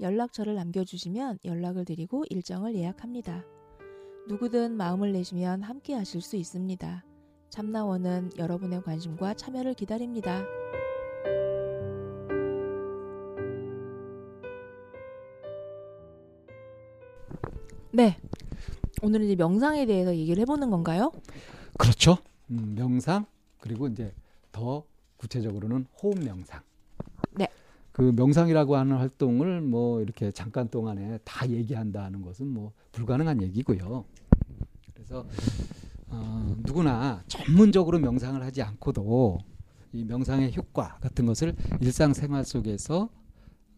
연락처를 남겨주시면 연락을 드리고 일정을 예약합니다. 누구든 마음을 내시면 함께 하실 수 있습니다. 참나원은 여러분의 관심과 참여를 기다립니다. 네. 오늘은 이제 명상에 대해서 얘기를 해보는 건가요? 그렇죠. 음, 명상 그리고 이제 더 구체적으로는 호흡 명상. 네. 그 명상이라고 하는 활동을 뭐 이렇게 잠깐 동안에 다 얘기한다는 것은 뭐 불가능한 얘기고요. 그래서 어, 누구나 전문적으로 명상을 하지 않고도 이 명상의 효과 같은 것을 일상생활 속에서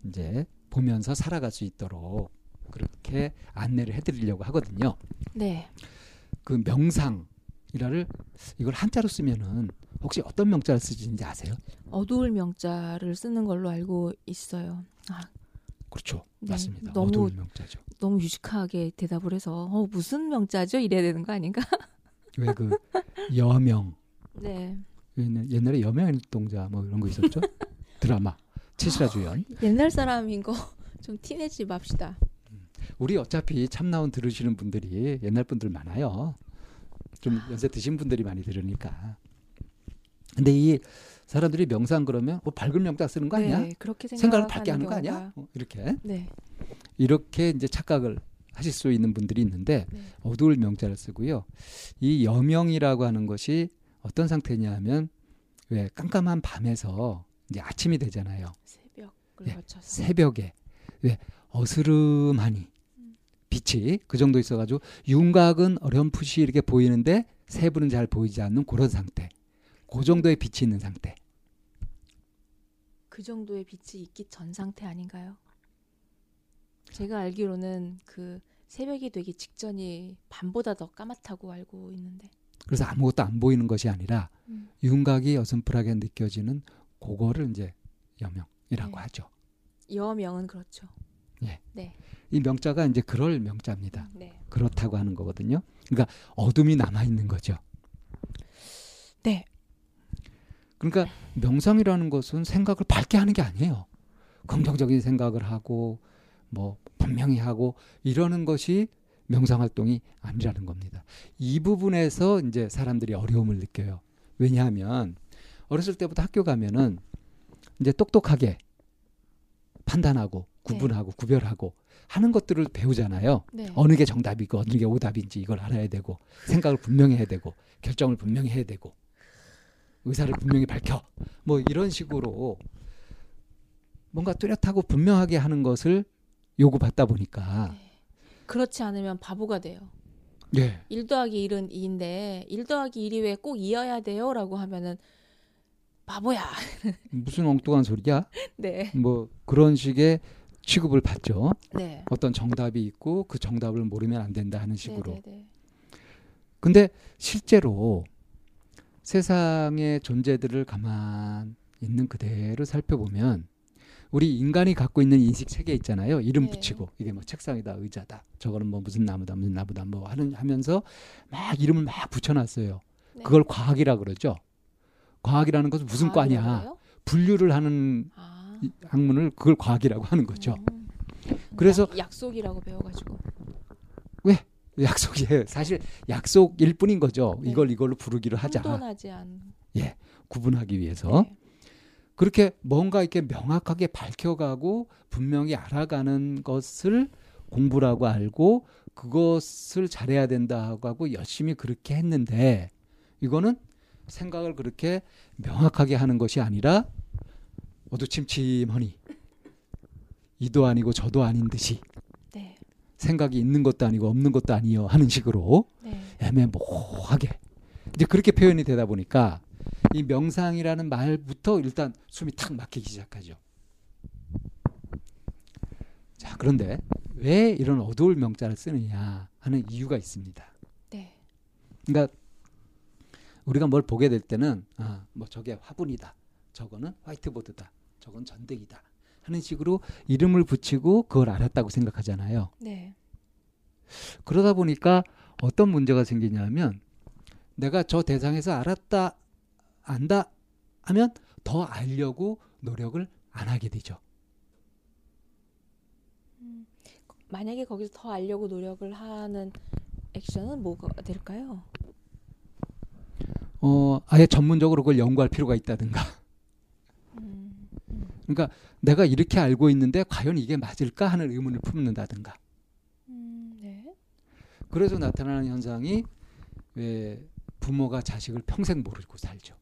이제 보면서 살아갈 수 있도록 그렇게 안내를 해드리려고 하거든요. 네. 그 명상 이라를 이걸 한자로 쓰면은 혹시 어떤 명자를 쓰시는지 아세요? 어두울 명자를 쓰는 걸로 알고 있어요. 아, 그렇죠. 네, 맞습니다. 너무- 어두운 명자죠. 너무 유식하게 대답을 해서 어, 무슨 명자죠? 이래야 되는 거 아닌가? 왜 그 여명 네. 옛날- 옛날에 여명일동자 뭐 이런 거 있었죠? 드라마 최시라 주연. 옛날 사람인 거 좀 티내지 맙시다. 우리 어차피 참나온 들으시는 분들이 옛날 분들 많아요. 좀 연세 드신 분들이 많이 들으니까. 근데 이 사람들이 명상 그러면 어, 밝은 명자 쓰는 거 아니야? 네, 그렇게 생각을 밝게 하는 거 아니야? 어, 이렇게 네. 이렇게 이제 착각을 하실 수 있는 분들이 있는데 네. 어두울 명자를 쓰고요. 이 여명이라고 하는 것이 어떤 상태냐면 왜 깜깜한 밤에서 이제 아침이 되잖아요. 새벽을 네, 거쳐서. 새벽에 왜 어스름하니 음. 빛이 그 정도 있어가지고 윤곽은 어렴풋이 이렇게 보이는데 세부는 잘 보이지 않는 그런 상태. 그 정도의 빛이 있는 상태. 그 정도의 빛이 있기 전 상태 아닌가요? 제가 알기로는 그 새벽이 되기 직전이 밤보다 더 까맣다고 알고 있는데. 그래서 아무것도 안 보이는 것이 아니라 음. 윤곽이 어슴푸하게 느껴지는 그거를 이제 여명이라고 네. 하죠. 여명은 그렇죠. 예. 네. 이 명자가 이제 그럴 명자입니다. 네. 그렇다고 하는 거거든요. 그러니까 어둠이 남아 있는 거죠. 네. 그러니까 명상이라는 것은 생각을 밝게 하는 게 아니에요. 긍정적인 생각을 하고 뭐 분명히 하고 이러는 것이 명상 활동이 아니라는 겁니다. 이 부분에서 이제 사람들이 어려움을 느껴요. 왜냐하면 어렸을 때부터 학교 가면은 이제 똑똑하게 판단하고 구분하고 구별하고 하는 것들을 배우잖아요. 네. 어느 게 정답이고 어느 게 오답인지 이걸 알아야 되고 생각을 분명히 해야 되고 결정을 분명히 해야 되고 의사를 분명히 밝혀 뭐 이런 식으로 뭔가 뚜렷하고 분명하게 하는 것을 요구받다 보니까 네. 그렇지 않으면 바보가 돼요. 예1 더하기 1은 2인데 1 더하기 1이 왜 꼭 2여야 돼요? 라고 하면은 바보야. 무슨 엉뚱한 소리야 네. 뭐 그런 식의 취급을 받죠 네. 어떤 정답이 있고 그 정답을 모르면 안 된다 하는 식으로 네, 네, 네. 근데 실제로 세상의 존재들을 가만 있는 그대로 살펴보면 우리 인간이 갖고 있는 인식 체계 있잖아요. 이름 네. 붙이고 이게 뭐 책상이다, 의자다. 저거는 뭐 무슨 나무다, 무슨 나무다 뭐 하는 하면서 막 이름을 막 붙여놨어요. 네. 그걸 과학이라 그러죠. 과학이라는 것은 무슨 과학이라고 과냐? 분류를 하는 아. 이 학문을 그걸 과학이라고 하는 거죠. 음. 그래서- 약, 약속이라고 배워가지고. 약속이에요. 사실 약속일 뿐인 거죠. 네. 이걸 이걸로 부르기로 하자. 혼돈하지 않. 구분하기 위해서. 네. 그렇게 뭔가 이렇게 명확하게 밝혀가고 분명히 알아가는 것을 공부라고 알고 그것을 잘해야 된다고 하고 열심히 그렇게 했는데 이거는 생각을 그렇게 명확하게 하는 것이 아니라 어두침침하니 이도 아니고 저도 아닌 듯이 네. 생각이 있는 것도 아니고 없는 것도 아니요 하는 식으로 네. 애매모호하게 이제 그렇게 표현이 되다 보니까 이 명상이라는 말부터 일단 숨이 탁 막히기 시작하죠. 자 그런데 왜 이런 어두울 명자를 쓰느냐 하는 이유가 있습니다. 네. 그러니까 우리가 뭘 보게 될 때는 아, 뭐 저게 화분이다. 저거는 화이트보드다. 저건 전등이다. 하는 식으로 이름을 붙이고 그걸 알았다고 생각하잖아요. 네. 그러다 보니까 어떤 문제가 생기냐면 내가 저 대상에서 알았다 안다 하면 더 알려고 노력을 안 하게 되죠. 만약에 거기서 더 알려고 노력을 하는 액션은 뭐가 될까요? 어, 아예 전문적으로 그걸 연구할 필요가 있다든가. 음, 그러니까 내가 이렇게 알고 있는데 과연 이게 맞을까 하는 의문을 품는다든가. 음, 네. 그래서 나타나는 현상이 왜 부모가 자식을 평생 모르고 살죠.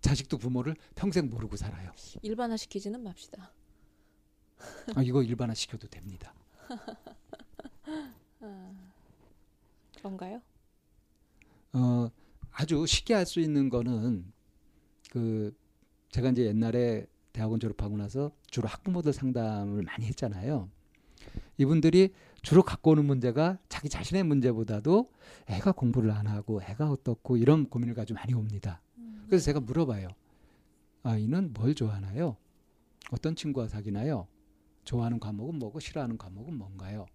자식도 부모를 평생 모르고 살아요. 일반화 시키지는 맙시다. 아, 이거 일반화 시켜도 됩니다. 아, 그런가요? 어, 아주 쉽게 할 수 있는 거는 그 제가 이제 옛날에 대학원 졸업하고 나서 주로 학부모들 상담을 많이 했잖아요. 이분들이 주로 갖고 오는 문제가 자기 자신의 문제보다도 애가 공부를 안 하고 애가 어떻고 이런 고민을 가지고 많이 옵니다. 음, 그래서 제가 물어봐요. 아이는 뭘 좋아하나요? 어떤 친구와 사귀나요? 좋아하는 과목은 뭐고 싫어하는 과목은 뭔가요?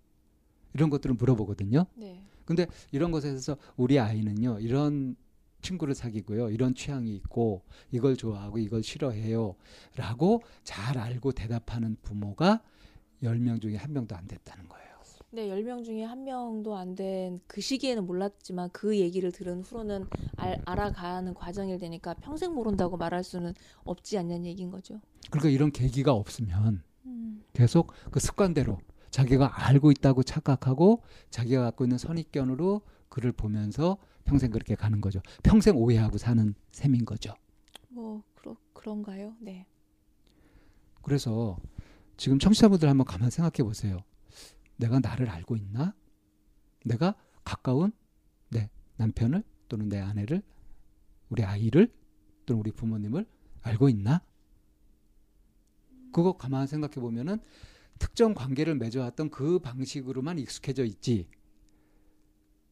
이런 것들을 물어보거든요. 네. 근데 이런 것에서 우리 아이는요 이런 친구를 사귀고요. 이런 취향이 있고 이걸 좋아하고 이걸 싫어해요. 라고 잘 알고 대답하는 부모가 10명 중에 한 명도 안 됐다는 거예요. 네, 10명 중에 한 명도 안 된 그 시기에는 몰랐지만 그 얘기를 들은 후로는 알, 알아가는 과정일 테니까 평생 모른다고 말할 수는 없지 않냐는 얘기인 거죠. 그러니까 이런 계기가 없으면 음, 계속 그 습관대로 자기가 알고 있다고 착각하고 자기가 갖고 있는 선입견으로 그를 보면서 평생 그렇게 가는 거죠 평생 오해하고 사는 셈인 거죠 뭐 그러, 그런가요? 네. 그래서 지금 청취자분들 한번 가만 생각해 보세요. 내가 나를 알고 있나? 내가 가까운 내 남편을 또는 내 아내를 우리 아이를 또는 우리 부모님을 알고 있나? 그거 가만 생각해 보면은 특정 관계를 맺어왔던 그 방식으로만 익숙해져 있지.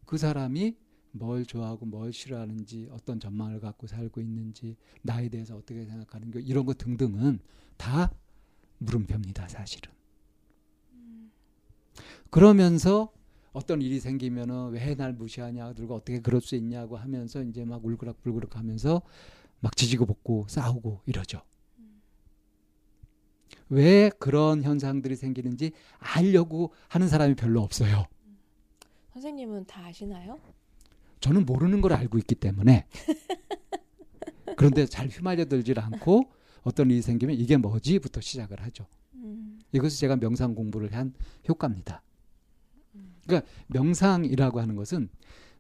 그 사람이 뭘 좋아하고 뭘 싫어하는지 어떤 전망을 갖고 살고 있는지 나에 대해서 어떻게 생각하는지 이런 거 등등은 다 물음표입니다 사실은 그러면서 어떤 일이 생기면은 왜 날 무시하냐 들고 어떻게 그럴 수 있냐고 하면서 이제 막 울그락불그락 하면서 막 지지고 볶고 싸우고 이러죠 왜 그런 현상들이 생기는지 알려고 하는 사람이 별로 없어요 선생님은 다 아시나요? 저는 모르는 걸 알고 있기 때문에 그런데 잘 휘말려 들질 않고 어떤 일이 생기면 이게 뭐지부터 시작을 하죠. 음, 이것이 제가 명상 공부를 한 효과입니다. 그러니까 명상이라고 하는 것은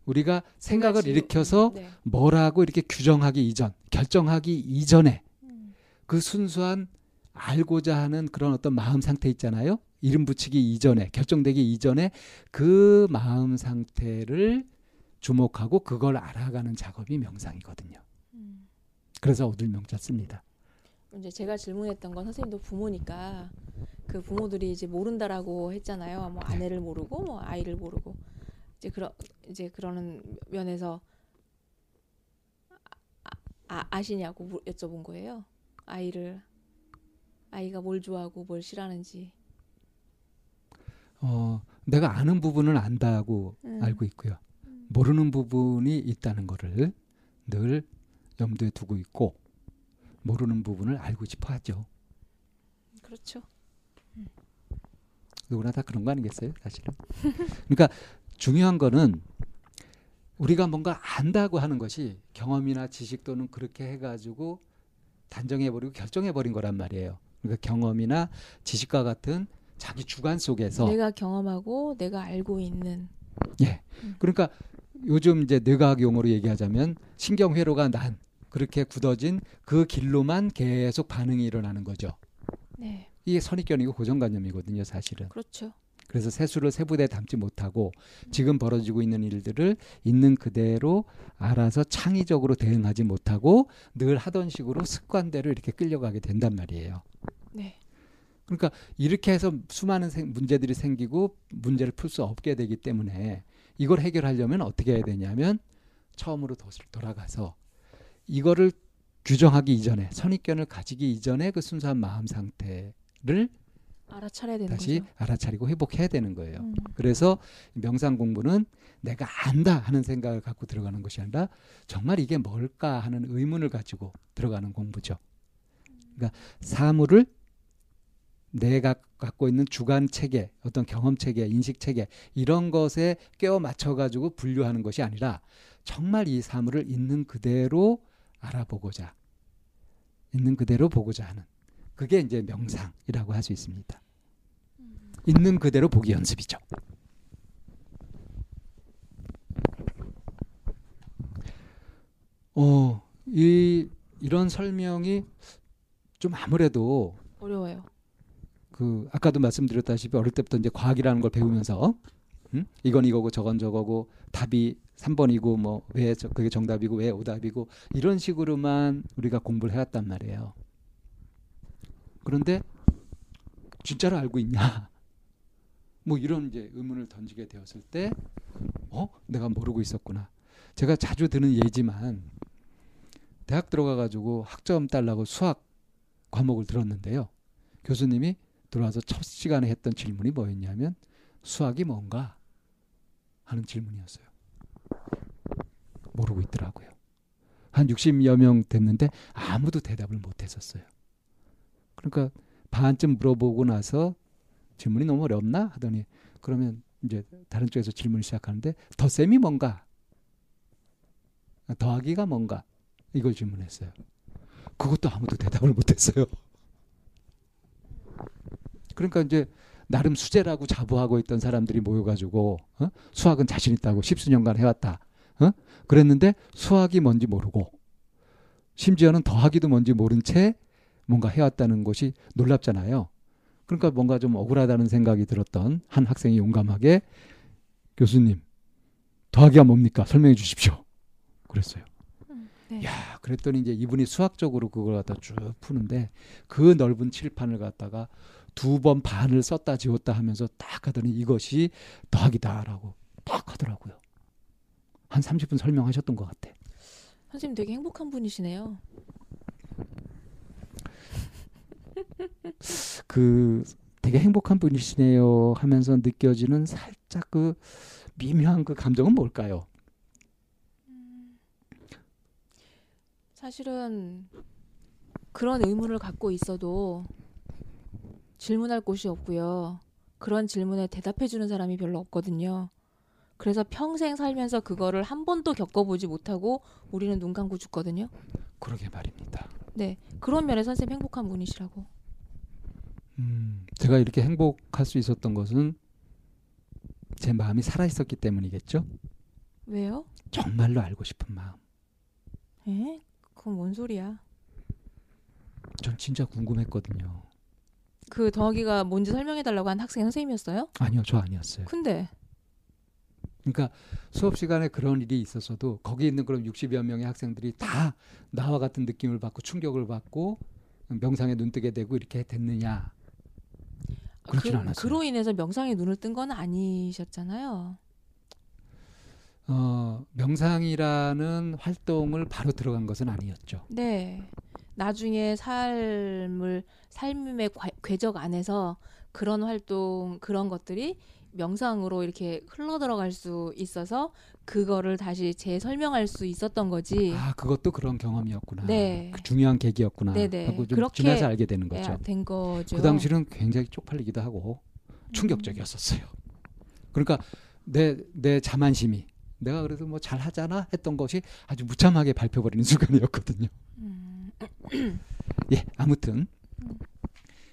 우리가 생각을 지금- 일으켜서 네. 뭐라고 이렇게 규정하기 이전, 결정하기 이전에 음, 그 순수한 알고자 하는 그런 어떤 마음 상태 있잖아요. 이름 붙이기 이전에, 결정되기 이전에 그 마음 상태를 주목하고 그걸 알아가는 작업이 명상이거든요. 음. 그래서 어들 명자 씁니다. 이제 제가 질문했던 건 선생님도 부모니까 그 부모들이 이제 모른다라고 했잖아요. 뭐 네. 아내를 모르고 뭐 아이를 모르고 이제 그러 이제 그러는 면에서 아, 아, 아시냐고 물- 여쭤본 거예요. 아이를 아이가 뭘 좋아하고 뭘 싫어하는지. 어, 내가 아는 부분은 안다고 음. 알고 있고요. 모르는 부분이 있다는 거를 늘 염두에 두고 있고 모르는 부분을 알고 싶어 하죠. 그렇죠. 누구나 다 그런 거 아니겠어요, 사실은. 그러니까 중요한 거는 우리가 뭔가 안다고 하는 것이 경험이나 지식 또는 그렇게 해가지고 단정해버리고 결정해버린 거란 말이에요. 그러니까 경험이나 지식과 같은 자기 주관 속에서 내가 경험하고 내가 알고 있는 예. 음. 그러니까 요즘 이제 뇌과학 용어로 얘기하자면 신경 회로가 난 그렇게 굳어진 그 길로만 계속 반응이 일어나는 거죠. 네. 이게 선입견이고 고정관념이거든요, 사실은. 그렇죠. 그래서 세수를 세부대에 담지 못하고 지금 벌어지고 있는 일들을 있는 그대로 알아서 창의적으로 대응하지 못하고 늘 하던 식으로 습관대로 이렇게 끌려가게 된단 말이에요. 네. 그러니까 이렇게 해서 수많은 생, 문제들이 생기고 문제를 풀 수 없게 되기 때문에 이걸 해결하려면 어떻게 해야 되냐면 처음으로 도, 돌아가서 이거를 규정하기 이전에 선입견을 가지기 이전에 그 순수한 마음 상태를 알아차려야 되는 다시 거죠. 알아차리고 회복해야 되는 거예요. 음. 그래서 명상 공부는 내가 안다 하는 생각을 갖고 들어가는 것이 아니라 정말 이게 뭘까 하는 의문을 가지고 들어가는 공부죠. 그러니까 사물을 내가 갖고 있는 주관 체계, 어떤 경험 체계, 인식 체계 이런 것에 꿰어 맞춰 가지고 분류하는 것이 아니라 정말 이 사물을 있는 그대로 알아보고자 있는 그대로 보고자 하는 그게 이제 명상이라고 할 수 있습니다. 있는 그대로 보기 연습이죠. 어, 이 이런 설명이 좀 아무래도 어려워요. 그 아까도 말씀드렸다시피 어릴 때부터 이제 과학이라는 걸 배우면서 음? 이건 이거고 저건 저거고 답이 3번이고 뭐 왜 그게 정답이고 왜 오답이고 이런 식으로만 우리가 공부를 해왔단 말이에요. 그런데 진짜로 알고 있냐? 뭐 이런 이제 의문을 던지게 되었을 때, 어, 내가 모르고 있었구나. 제가 자주 드는 예지만 대학 들어가 가지고 학점 딸라고 수학 과목을 들었는데요. 교수님이 들어와서 첫 시간에 했던 질문이 뭐였냐면 수학이 뭔가 하는 질문이었어요. 모르고 있더라고요. 한 60여 명 됐는데 아무도 대답을 못 했었어요. 그러니까 반쯤 물어보고 나서 질문이 너무 어렵나 하더니 그러면 이제 다른 쪽에서 질문을 시작하는데 덧셈이 뭔가 더하기가 뭔가 이걸 질문했어요. 그것도 아무도 대답을 못했어요. 그러니까 이제 나름 수제라고 자부하고 있던 사람들이 모여가지고 어? 수학은 자신 있다고 십수년간 해왔다. 어? 그랬는데 수학이 뭔지 모르고 심지어는 더하기도 뭔지 모른 채 뭔가 해왔다는 것이 놀랍잖아요. 그러니까 뭔가 좀 억울하다는 생각이 들었던 한 학생이 용감하게 교수님 더하기가 뭡니까 설명해 주십시오. 그랬어요. 네. 야, 그랬더니 이제 이분이 수학적으로 그걸 갖다 쭉 푸는데 그 넓은 칠판을 갖다가 두 번 반을 썼다 지웠다 하면서 딱 하더니 이것이 더하기다라고 딱 하더라고요. 한 30분 설명하셨던 것 같아. 선생님 되게 행복한 분이시네요. 그 되게 행복한 분이시네요 하면서 느껴지는 살짝 그 미묘한 그 감정은 뭘까요? 사실은 그런 의문을 갖고 있어도 질문할 곳이 없고요. 그런 질문에 대답해 주는 사람이 별로 없거든요. 그래서 평생 살면서 그거를 한 번도 겪어보지 못하고 우리는 눈 감고 죽거든요. 그러게 말입니다. 네. 그런 면에 선생님 행복한 분이시라고. 음, 제가 이렇게 행복할 수 있었던 것은 제 마음이 살아 있었기 때문이겠죠. 왜요? 정말로 알고 싶은 마음. 에? 그건 뭔 소리야? 전 진짜 궁금했거든요. 그 더하기가 뭔지 설명해 달라고 한 학생 선생님이었어요? 아니요, 저 아니었어요. 근데 그러니까 수업 시간에 그런 일이 있었어도 거기 있는 그런 60여 명의 학생들이 다 나와 같은 느낌을 받고 충격을 받고 명상에 눈 뜨게 되고 이렇게 됐느냐? 그렇진 그, 않았어요. 그로 인해서 명상에 눈을 뜬 건 아니셨잖아요. 어, 명상이라는 활동을 바로 들어간 것은 아니었죠. 네. 나중에 삶을 삶의 과- 궤적 안에서 그런 활동 그런 것들이 명상으로 이렇게 흘러 들어갈 수 있어서 그거를 다시 재설명할 수 있었던 거지. 아, 그것도 그런 경험이었구나. 네. 그 중요한 계기였구나. 네네. 하고 좀 그렇게 지나서 알게 되는 거죠. 예, 된 거죠. 그 당시는 굉장히 쪽팔리기도 하고 충격적이었었어요. 그러니까 내 내 자만심이 내가 그래도 뭐 잘하잖아 했던 것이 아주 무참하게 밟혀버리는 순간이었거든요. 음, 예, 아무튼 음.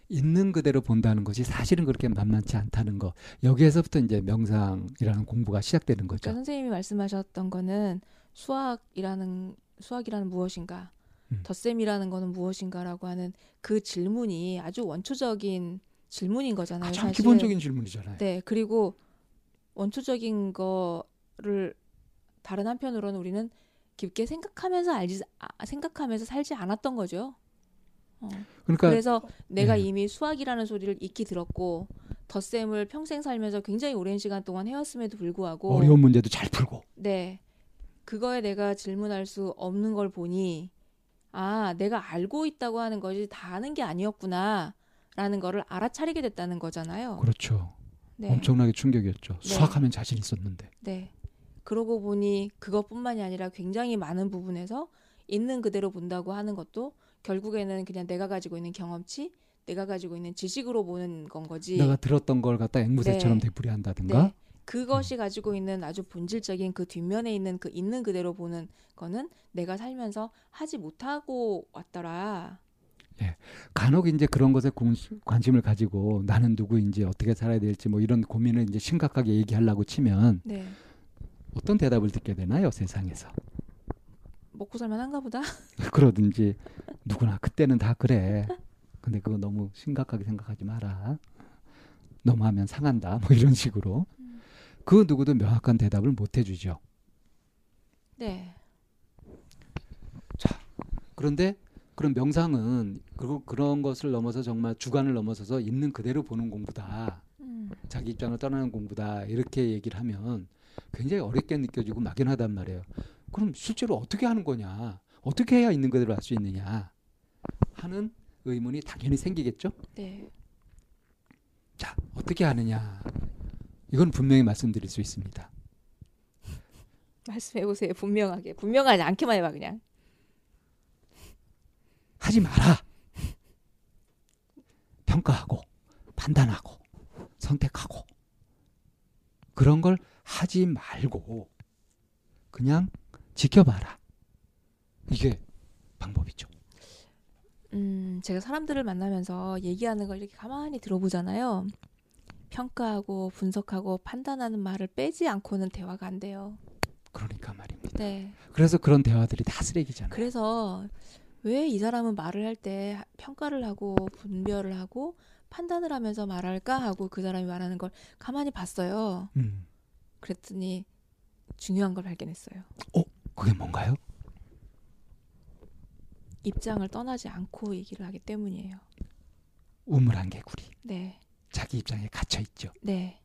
있는 그대로 본다는 것이 사실은 그렇게 만만치 않다는 거. 여기에서부터 이제 명상이라는 공부가 시작되는 그러니까 거죠. 선생님이 말씀하셨던 거는 수학이라는 수학이라는 무엇인가, 음. 덧셈이라는 거는 무엇인가라고 하는 그 질문이 아주 원초적인 질문인 거잖아요. 가장 사실. 기본적인 질문이잖아요. 네, 그리고 원초적인 거를 다른 한편으로는 우리는 깊게 생각하면서 알지 아, 생각하면서 살지 않았던 거죠. 어. 그러니까 그래서 내가 네. 이미 수학이라는 소리를 익히 들었고 덧셈을 평생 살면서 굉장히 오랜 시간 동안 해왔음에도 불구하고 어려운 문제도 잘 풀고 네 그거에 내가 질문할 수 없는 걸 보니 아 내가 알고 있다고 하는 것이 다 아는 게 아니었구나라는 거를 알아차리게 됐다는 거잖아요. 그렇죠. 네. 엄청나게 충격이었죠. 네. 수학하면 자신 있었는데. 네. 그러고 보니 그것뿐만이 아니라 굉장히 많은 부분에서 있는 그대로 본다고 하는 것도 결국에는 그냥 내가 가지고 있는 경험치, 내가 가지고 있는 지식으로 보는 건 거지. 내가 들었던 걸 갖다 앵무새처럼 네. 되풀이한다든가. 네. 그것이 가지고 있는 아주 본질적인 그 뒷면에 있는 그 있는 그대로 보는 거는 내가 살면서 하지 못하고 왔더라. 간혹 이제 그런 것에 공- 관심을 가지고 나는 누구인지 어떻게 살아야 될지 뭐 이런 고민을 이제 심각하게 얘기하려고 치면 네. 어떤 대답을 듣게 되나요 세상에서 먹고 살만 한가 보다. 그러든지 누구나 그때는 다 그래 근데 그거 너무 심각하게 생각하지 마라 너무 하면 상한다 뭐 이런 식으로 그 누구도 명확한 대답을 못 해주죠 네. 그런데 그런 명상은 그리고 그런 것을 넘어서 정말 주관을 넘어서서 있는 그대로 보는 공부다 음. 자기 입장을 떠나는 공부다 이렇게 얘기를 하면 굉장히 어렵게 느껴지고 막연하단 말이에요. 그럼 실제로 어떻게 하는 거냐? 어떻게 해야 있는 그대로 할 수 있느냐? 하는 의문이 당연히 생기겠죠. 네. 자, 어떻게 하느냐? 이건 분명히 말씀드릴 수 있습니다. 말씀해 보세요. 분명하게. 분명하지 않게만 해봐 그냥. 하지 마라. 평가하고 판단하고 선택하고 그런 걸 하지 말고 그냥 지켜봐라. 이게 방법이죠. 음, 제가 사람들을 만나면서 얘기하는 걸 이렇게 가만히 들어보잖아요. 평가하고 분석하고 판단하는 말을 빼지 않고는 대화가 안 돼요. 그러니까 말입니다. 네. 그래서 그런 대화들이 다 쓰레기잖아요. 그래서 왜 이 사람은 말을 할 때 평가를 하고 분별을 하고 판단을 하면서 말할까 하고 그 사람이 말하는 걸 가만히 봤어요. 음, 그랬더니 중요한 걸 발견했어요. 그게 뭔가요? 입장을 떠나지 않고 얘기를 하기 때문이에요. 우물한 개구리. 네. 자기 입장에 갇혀 있죠. 네.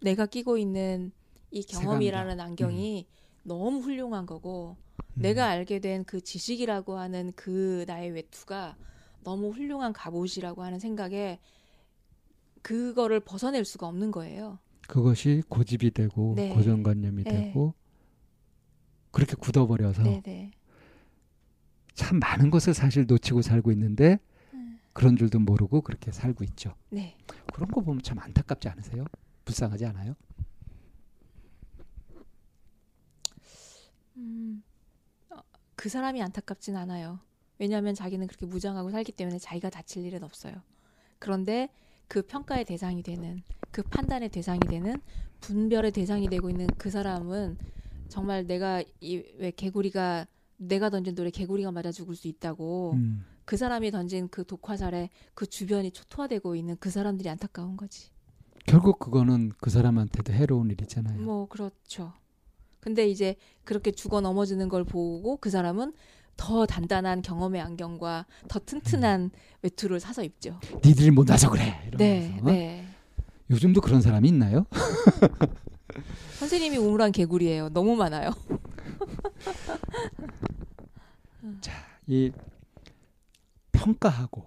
내가 끼고 있는 이 경험이라는 안경이 너무 훌륭한 거고 음, 내가 알게 된 그 지식이라고 하는 그 나의 외투가 너무 훌륭한 갑옷이라고 하는 생각에 그거를 벗어낼 수가 없는 거예요. 그것이 고집이 되고 네. 고정관념이 네. 되고 그렇게 굳어버려서 네, 네. 참 많은 것을 사실 놓치고 살고 있는데 그런 줄도 모르고 그렇게 살고 있죠. 네. 그런 거 보면 참 안타깝지 않으세요? 불쌍하지 않아요? 음, 어, 그 사람이 안타깝진 않아요. 왜냐하면 자기는 그렇게 무장하고 살기 때문에 자기가 다칠 일은 없어요. 그런데 그 평가의 대상이 되는 그 판단의 대상이 되는 분별의 대상이 되고 있는 그 사람은 정말 내가 이 왜 개구리가 내가 던진 돌에 개구리가 맞아 죽을 수 있다고 음, 그 사람이 던진 그 독화살에 그 주변이 초토화되고 있는 그 사람들이 안타까운 거지. 결국 그거는 그 사람한테도 해로운 일이잖아요. 뭐 그렇죠. 근데 이제 그렇게 죽어 넘어지는 걸 보고 그 사람은 더 단단한 경험의 안경과 더 튼튼한 외투를 사서 입죠. 니들이 못 나서 그래. 네, 이러면서. 네. 요즘도 그런 사람이 있나요? 선생님이 우물한 개구리예요. 너무 많아요. 이 평가하고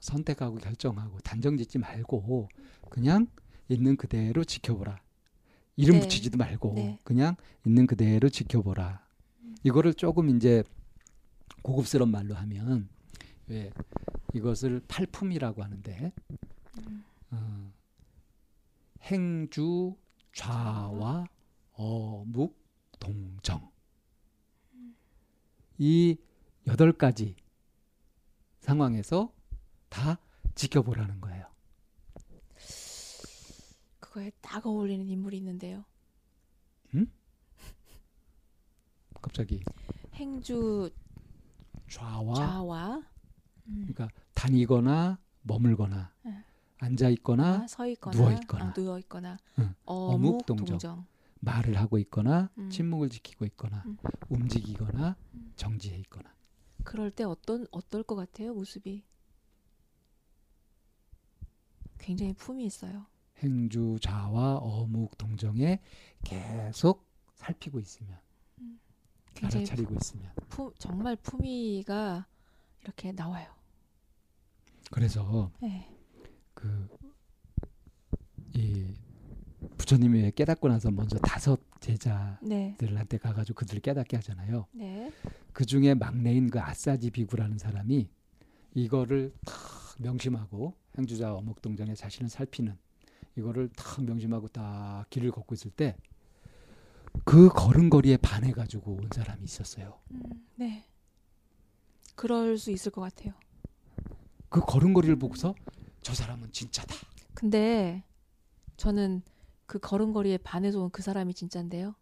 선택하고 결정하고 단정 짓지 말고 그냥 있는 그대로 지켜보라. 이름 네. 붙이지도 말고 네. 그냥 있는 그대로 지켜보라. 이거를 조금 이제 고급스러운 말로 하면 왜 이것을 팔품이라고 하는데 어, 행주 좌와 어묵 동정. 이 여덟 가지 상황에서 다 지켜보라는 거예요. 그거에 딱 어울리는 인물이 있는데요. 갑자기. 행주 좌와? 좌와. 음, 그러니까 다니거나 머물거나. 네. 앉아 있거나 아, 서 있거나 누워 있거나. 아, 누워 있거나 응. 어묵 동정. 동정. 말을 하고 있거나 음. 침묵을 지키고 있거나 음. 움직이거나 음. 정지해 있거나 그럴 때 어떤 어떨 것 같아요 모습이? 굉장히 품이 있어요. 행주 자와 어묵 동정에 계속 살피고 있으면 알아차리고 있으면 품, 정말 품위가 이렇게 나와요. 그래서 네. 그 이 부처님이 깨닫고 나서 먼저 다섯 제자들한테 네. 가가지고 그들을 깨닫게 하잖아요. 네. 그 중에 막내인 그 아사지 비구라는 사람이 이거를 탁 명심하고 행주자 어묵동정에 자신을 살피는 이거를 탁 명심하고 딱 길을 걷고 있을 때 그 걸음걸이에 반해가지고 온 사람이 있었어요. 음, 네. 그럴 수 있을 것 같아요. 그 걸음걸이를 보고서 저 사람은 진짜다. 근데 저는 그 걸음걸이에 반해서 온 그 사람이 진짠데요.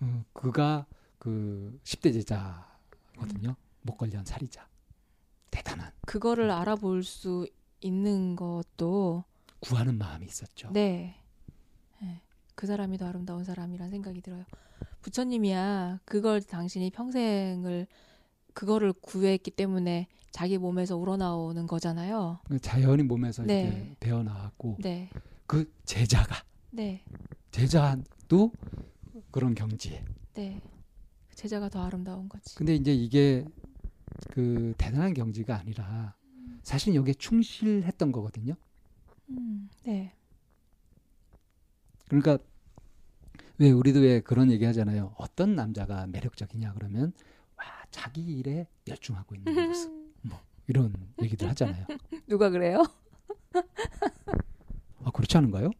어, 그가 그 10대 제자거든요. 목걸련 살이자. 대단한 그거를 알아볼 수 있는 것도 구하는 마음이 있었죠. 네. 네. 그 사람이 더 아름다운 사람이란 생각이 들어요. 부처님이야 그걸 당신이 평생을 그거를 구했기 때문에 자기 몸에서 우러나오는 거잖아요. 그 자연히 몸에서 네. 이렇게 배어 나왔고 네. 그 제자가 네. 제자도 그런 경지에. 네. 제자가 더 아름다운 거지. 근데 이제 이게 그 대단한 경지가 아니라 사실 여기에 충실했던 거거든요. 음, 네. 그러니까 왜 우리도 왜 그런 얘기 하잖아요. 어떤 남자가 매력적이냐 그러면 와 자기 일에 열중하고 있는 모습 이런 얘기들 하잖아요. 누가 그래요? 아 그렇지 않은가요?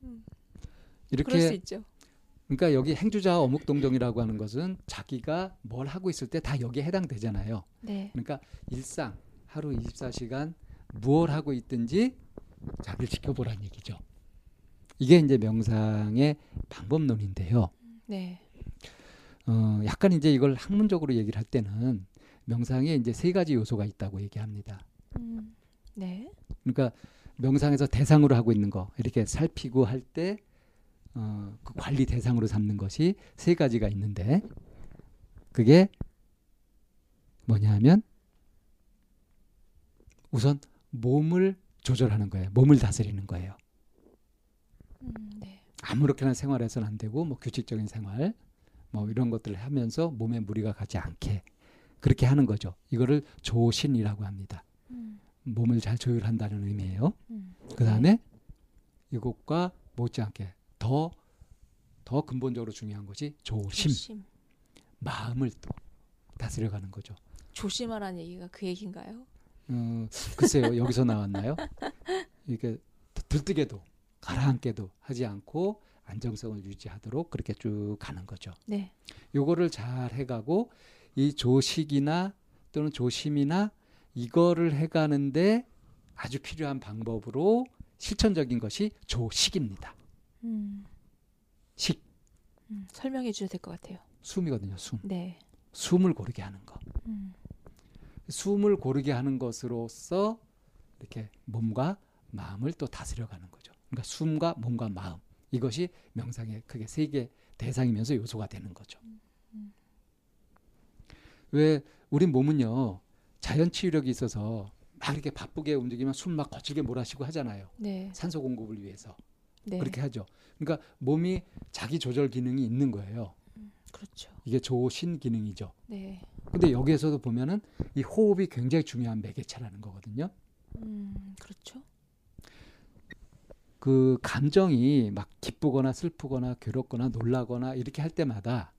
수 이렇게. 그러니까 여기 행주자 어묵 동정이라고 하는 것은 자기가 뭘 하고 있을 때 다 여기에 해당되잖아요. 네. 그러니까 일상 하루 24시간 무엇 하고 있든지 자기를 지켜보라는 얘기죠. 이게 이제 명상의 방법론인데요. 네. 어, 약간 이제 이걸 학문적으로 얘기를 할 때는 명상에 이제 세 가지 요소가 있다고 얘기합니다. 음, 네. 그러니까 명상에서 대상으로 하고 있는 거 이렇게 살피고 할 때 어, 그 관리 대상으로 삼는 것이 세 가지가 있는데 그게 뭐냐면 우선 몸을 조절하는 거예요. 몸을 다스리는 거예요. 음, 네. 아무렇게나 생활해서는 안 되고 뭐 규칙적인 생활 뭐 이런 것들을 하면서 몸에 무리가 가지 않게 그렇게 하는 거죠. 이거를 조신이라고 합니다. 음, 몸을 잘 조율한다는 의미예요. 음. 그 다음에 이것과 못지않게 더, 더 근본적으로 중요한 것이 조심, 조심. 마음을 또 다스려가는 거죠. 조심하라는 얘기가 그 얘기인가요? 어, 글쎄요, 여기서 나왔나요? 이게 들뜨게도 가라앉게도 하지 않고 안정성을 유지하도록 그렇게 쭉 가는 거죠. 네. 요거를 잘 해가고 이 조식이나 또는 조심이나 이거를 해가는데 아주 필요한 방법으로 실천적인 것이 조식입니다. 음, 식 음, 설명해 주셔야 될것 같아요. 숨이거든요. 숨 네. 숨을 고르게 하는 거. 음, 숨을 고르게 하는 것으로서 이렇게 몸과 마음을 또 다스려가는 거죠. 그러니까 숨과 몸과 마음 이것이 명상의 크게 세 개 대상이면서 요소가 되는 거죠. 왜 우리 몸은요 자연 치유력이 있어서 막 이렇게 바쁘게 움직이면 숨 막 거칠게 몰아쉬고 하잖아요. 네. 산소 공급을 위해서 네. 그렇게 하죠. 그러니까 몸이 자기 조절 기능이 있는 거예요. 그렇죠. 이게 조신 기능이죠. 네. 근데 여기에서도 보면은 이 호흡이 굉장히 중요한 매개체라는 거거든요. 음, 그렇죠. 그 감정이 막 기쁘거나 슬프거나 괴롭거나 놀라거나 이렇게 할 때마다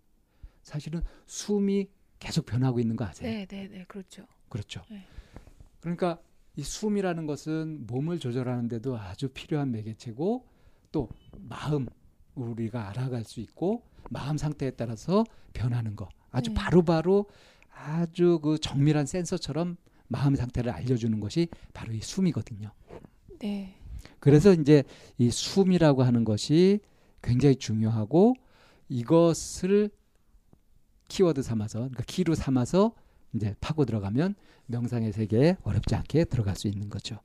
사실은 숨이 계속 변하고 있는 거 아세요? 네, 네, 네, 그렇죠. 그렇죠. 네. 그러니까 이 숨이라는 것은 몸을 조절하는데도 아주 필요한 매개체고 또 마음 우리가 알아갈 수 있고 마음 상태에 따라서 변하는 거 아주 네. 바로바로 아주 그 정밀한 센서처럼 마음 상태를 알려주는 것이 바로 이 숨이거든요. 네. 그래서 이제 이 숨이라고 하는 것이 굉장히 중요하고 이것을 키워드 삼아서 그러니까 키로 삼아서 이제 파고 들어가면 명상의 세계에 어렵지 않게 들어갈 수 있는 거죠.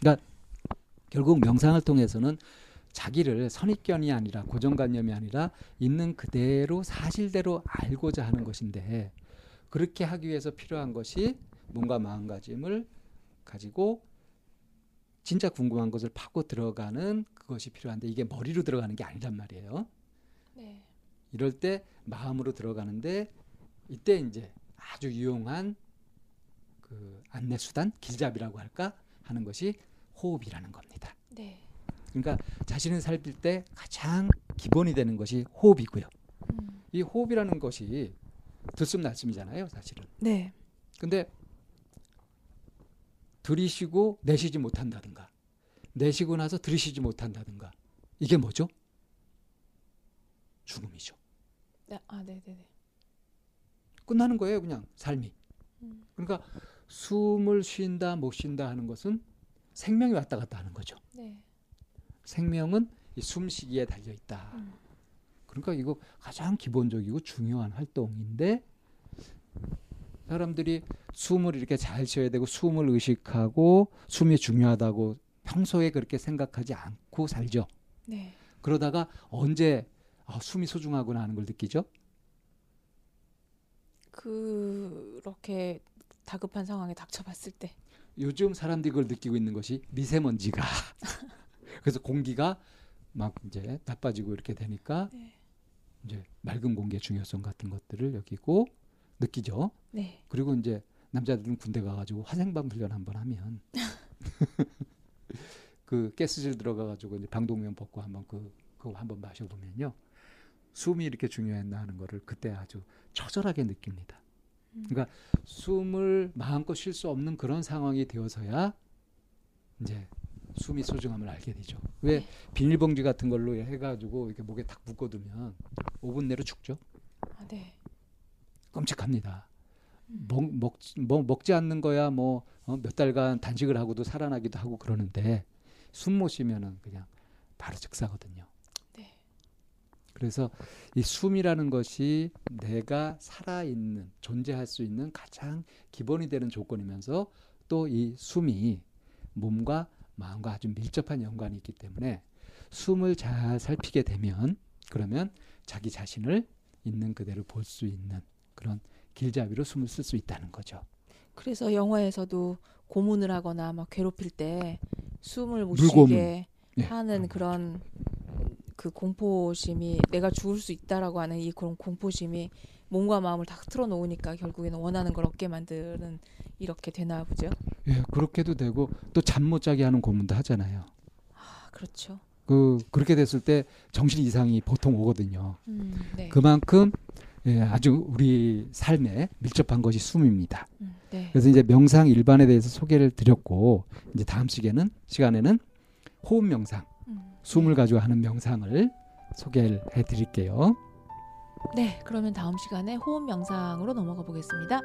그러니까 결국 명상을 통해서는 자기를 선입견이 아니라 고정관념이 아니라 있는 그대로 사실대로 알고자 하는 것인데 그렇게 하기 위해서 필요한 것이 몸과 마음가짐을 가지고 진짜 궁금한 것을 파고 들어가는 그것이 필요한데 이게 머리로 들어가는 게 아니란 말이에요. 네. 이럴 때 마음으로 들어가는데 이때 이제 아주 유용한 그 안내 수단 길잡이라고 할까 하는 것이 호흡이라는 겁니다. 네. 그러니까 자신을 살필 때 가장 기본이 되는 것이 호흡이고요. 음. 이 호흡이라는 것이 들숨날숨이잖아요, 사실은. 네. 근데 들이쉬고 내쉬지 못한다든가 내쉬고 나서 들이쉬지 못한다든가 이게 뭐죠? 죽음이죠. 네. 아, 네, 네, 네. 끝나는 거예요, 그냥 삶이. 음. 그러니까 숨을 쉰다 못 쉰다 하는 것은 생명이 왔다 갔다 하는 거죠. 네. 생명은 이 숨쉬기에 달려 있다. 음. 그러니까 이거 가장 기본적이고 중요한 활동인데 사람들이 숨을 이렇게 잘 쉬어야 되고 숨을 의식하고 숨이 중요하다고 평소에 그렇게 생각하지 않고 살죠. 네. 그러다가 언제 아, 숨이 소중하구나 하는 걸 느끼죠. 그렇게 다급한 상황에 닥쳐봤을 때. 요즘 사람들이 그걸 느끼고 있는 것이 미세먼지가 그래서 공기가 막 이제 나빠지고 이렇게 되니까 네. 이제 맑은 공기의 중요성 같은 것들을 여기고 느끼죠. 네. 그리고 이제 남자들은 군대 가가지고 화생방 훈련 한번 하면 그 가스질 들어가가지고 이제 방독면 벗고 한번 그 그거 한번 마셔보면요 숨이 이렇게 중요했나 하는 거를 그때 아주 처절하게 느낍니다. 음. 그러니까 숨을 마음껏 쉴 수 없는 그런 상황이 되어서야 이제 숨이 소중함을 알게 되죠. 왜 네. 비닐봉지 같은 걸로 해가지고 이렇게 목에 탁 묶어두면 5분 내로 죽죠. 아, 네. 끔찍합니다. 음. 먹, 먹, 뭐 먹지 않는 거야 뭐몇 달간 단식을 하고도 살아나기도 하고 그러는데 숨 못 쉬면은 그냥 바로 즉사거든요. 네. 그래서 이 숨이라는 것이 내가 살아있는 존재할 수 있는 가장 기본이 되는 조건이면서 또 이 숨이 몸과 마음과 아주 밀접한 연관이 있기 때문에 숨을 잘 살피게 되면 그러면 자기 자신을 있는 그대로 볼 수 있는 그런 길잡이로 숨을 쓸 수 있다는 거죠. 그래서 영화에서도 고문을 하거나 막 괴롭힐 때 숨을 못. 쉬게 예, 하는 그런 그 공포심이 내가 죽을 수 있다라고 하는 이 그런 공포심이 몸과 마음을 다 틀어 놓으니까 결국에는 원하는 걸 얻게 만드는 이렇게 되나 보죠. 예, 그렇게도 되고 또 잠 못 자게 하는 고문도 하잖아요. 아, 그렇죠. 그 그렇게 됐을 때 정신 이상이 보통 오거든요. 음, 네. 그만큼 예, 아주 우리 삶에 밀접한 것이 숨입니다. 음, 네. 그래서 이제 명상 일반에 대해서 소개를 드렸고 이제 다음 시간에는 시간에는 호흡 명상, 음, 숨을 가지고 하는 명상을 소개를 해 드릴게요. 네, 그러면 다음 시간에 호흡 명상으로 넘어가 보겠습니다.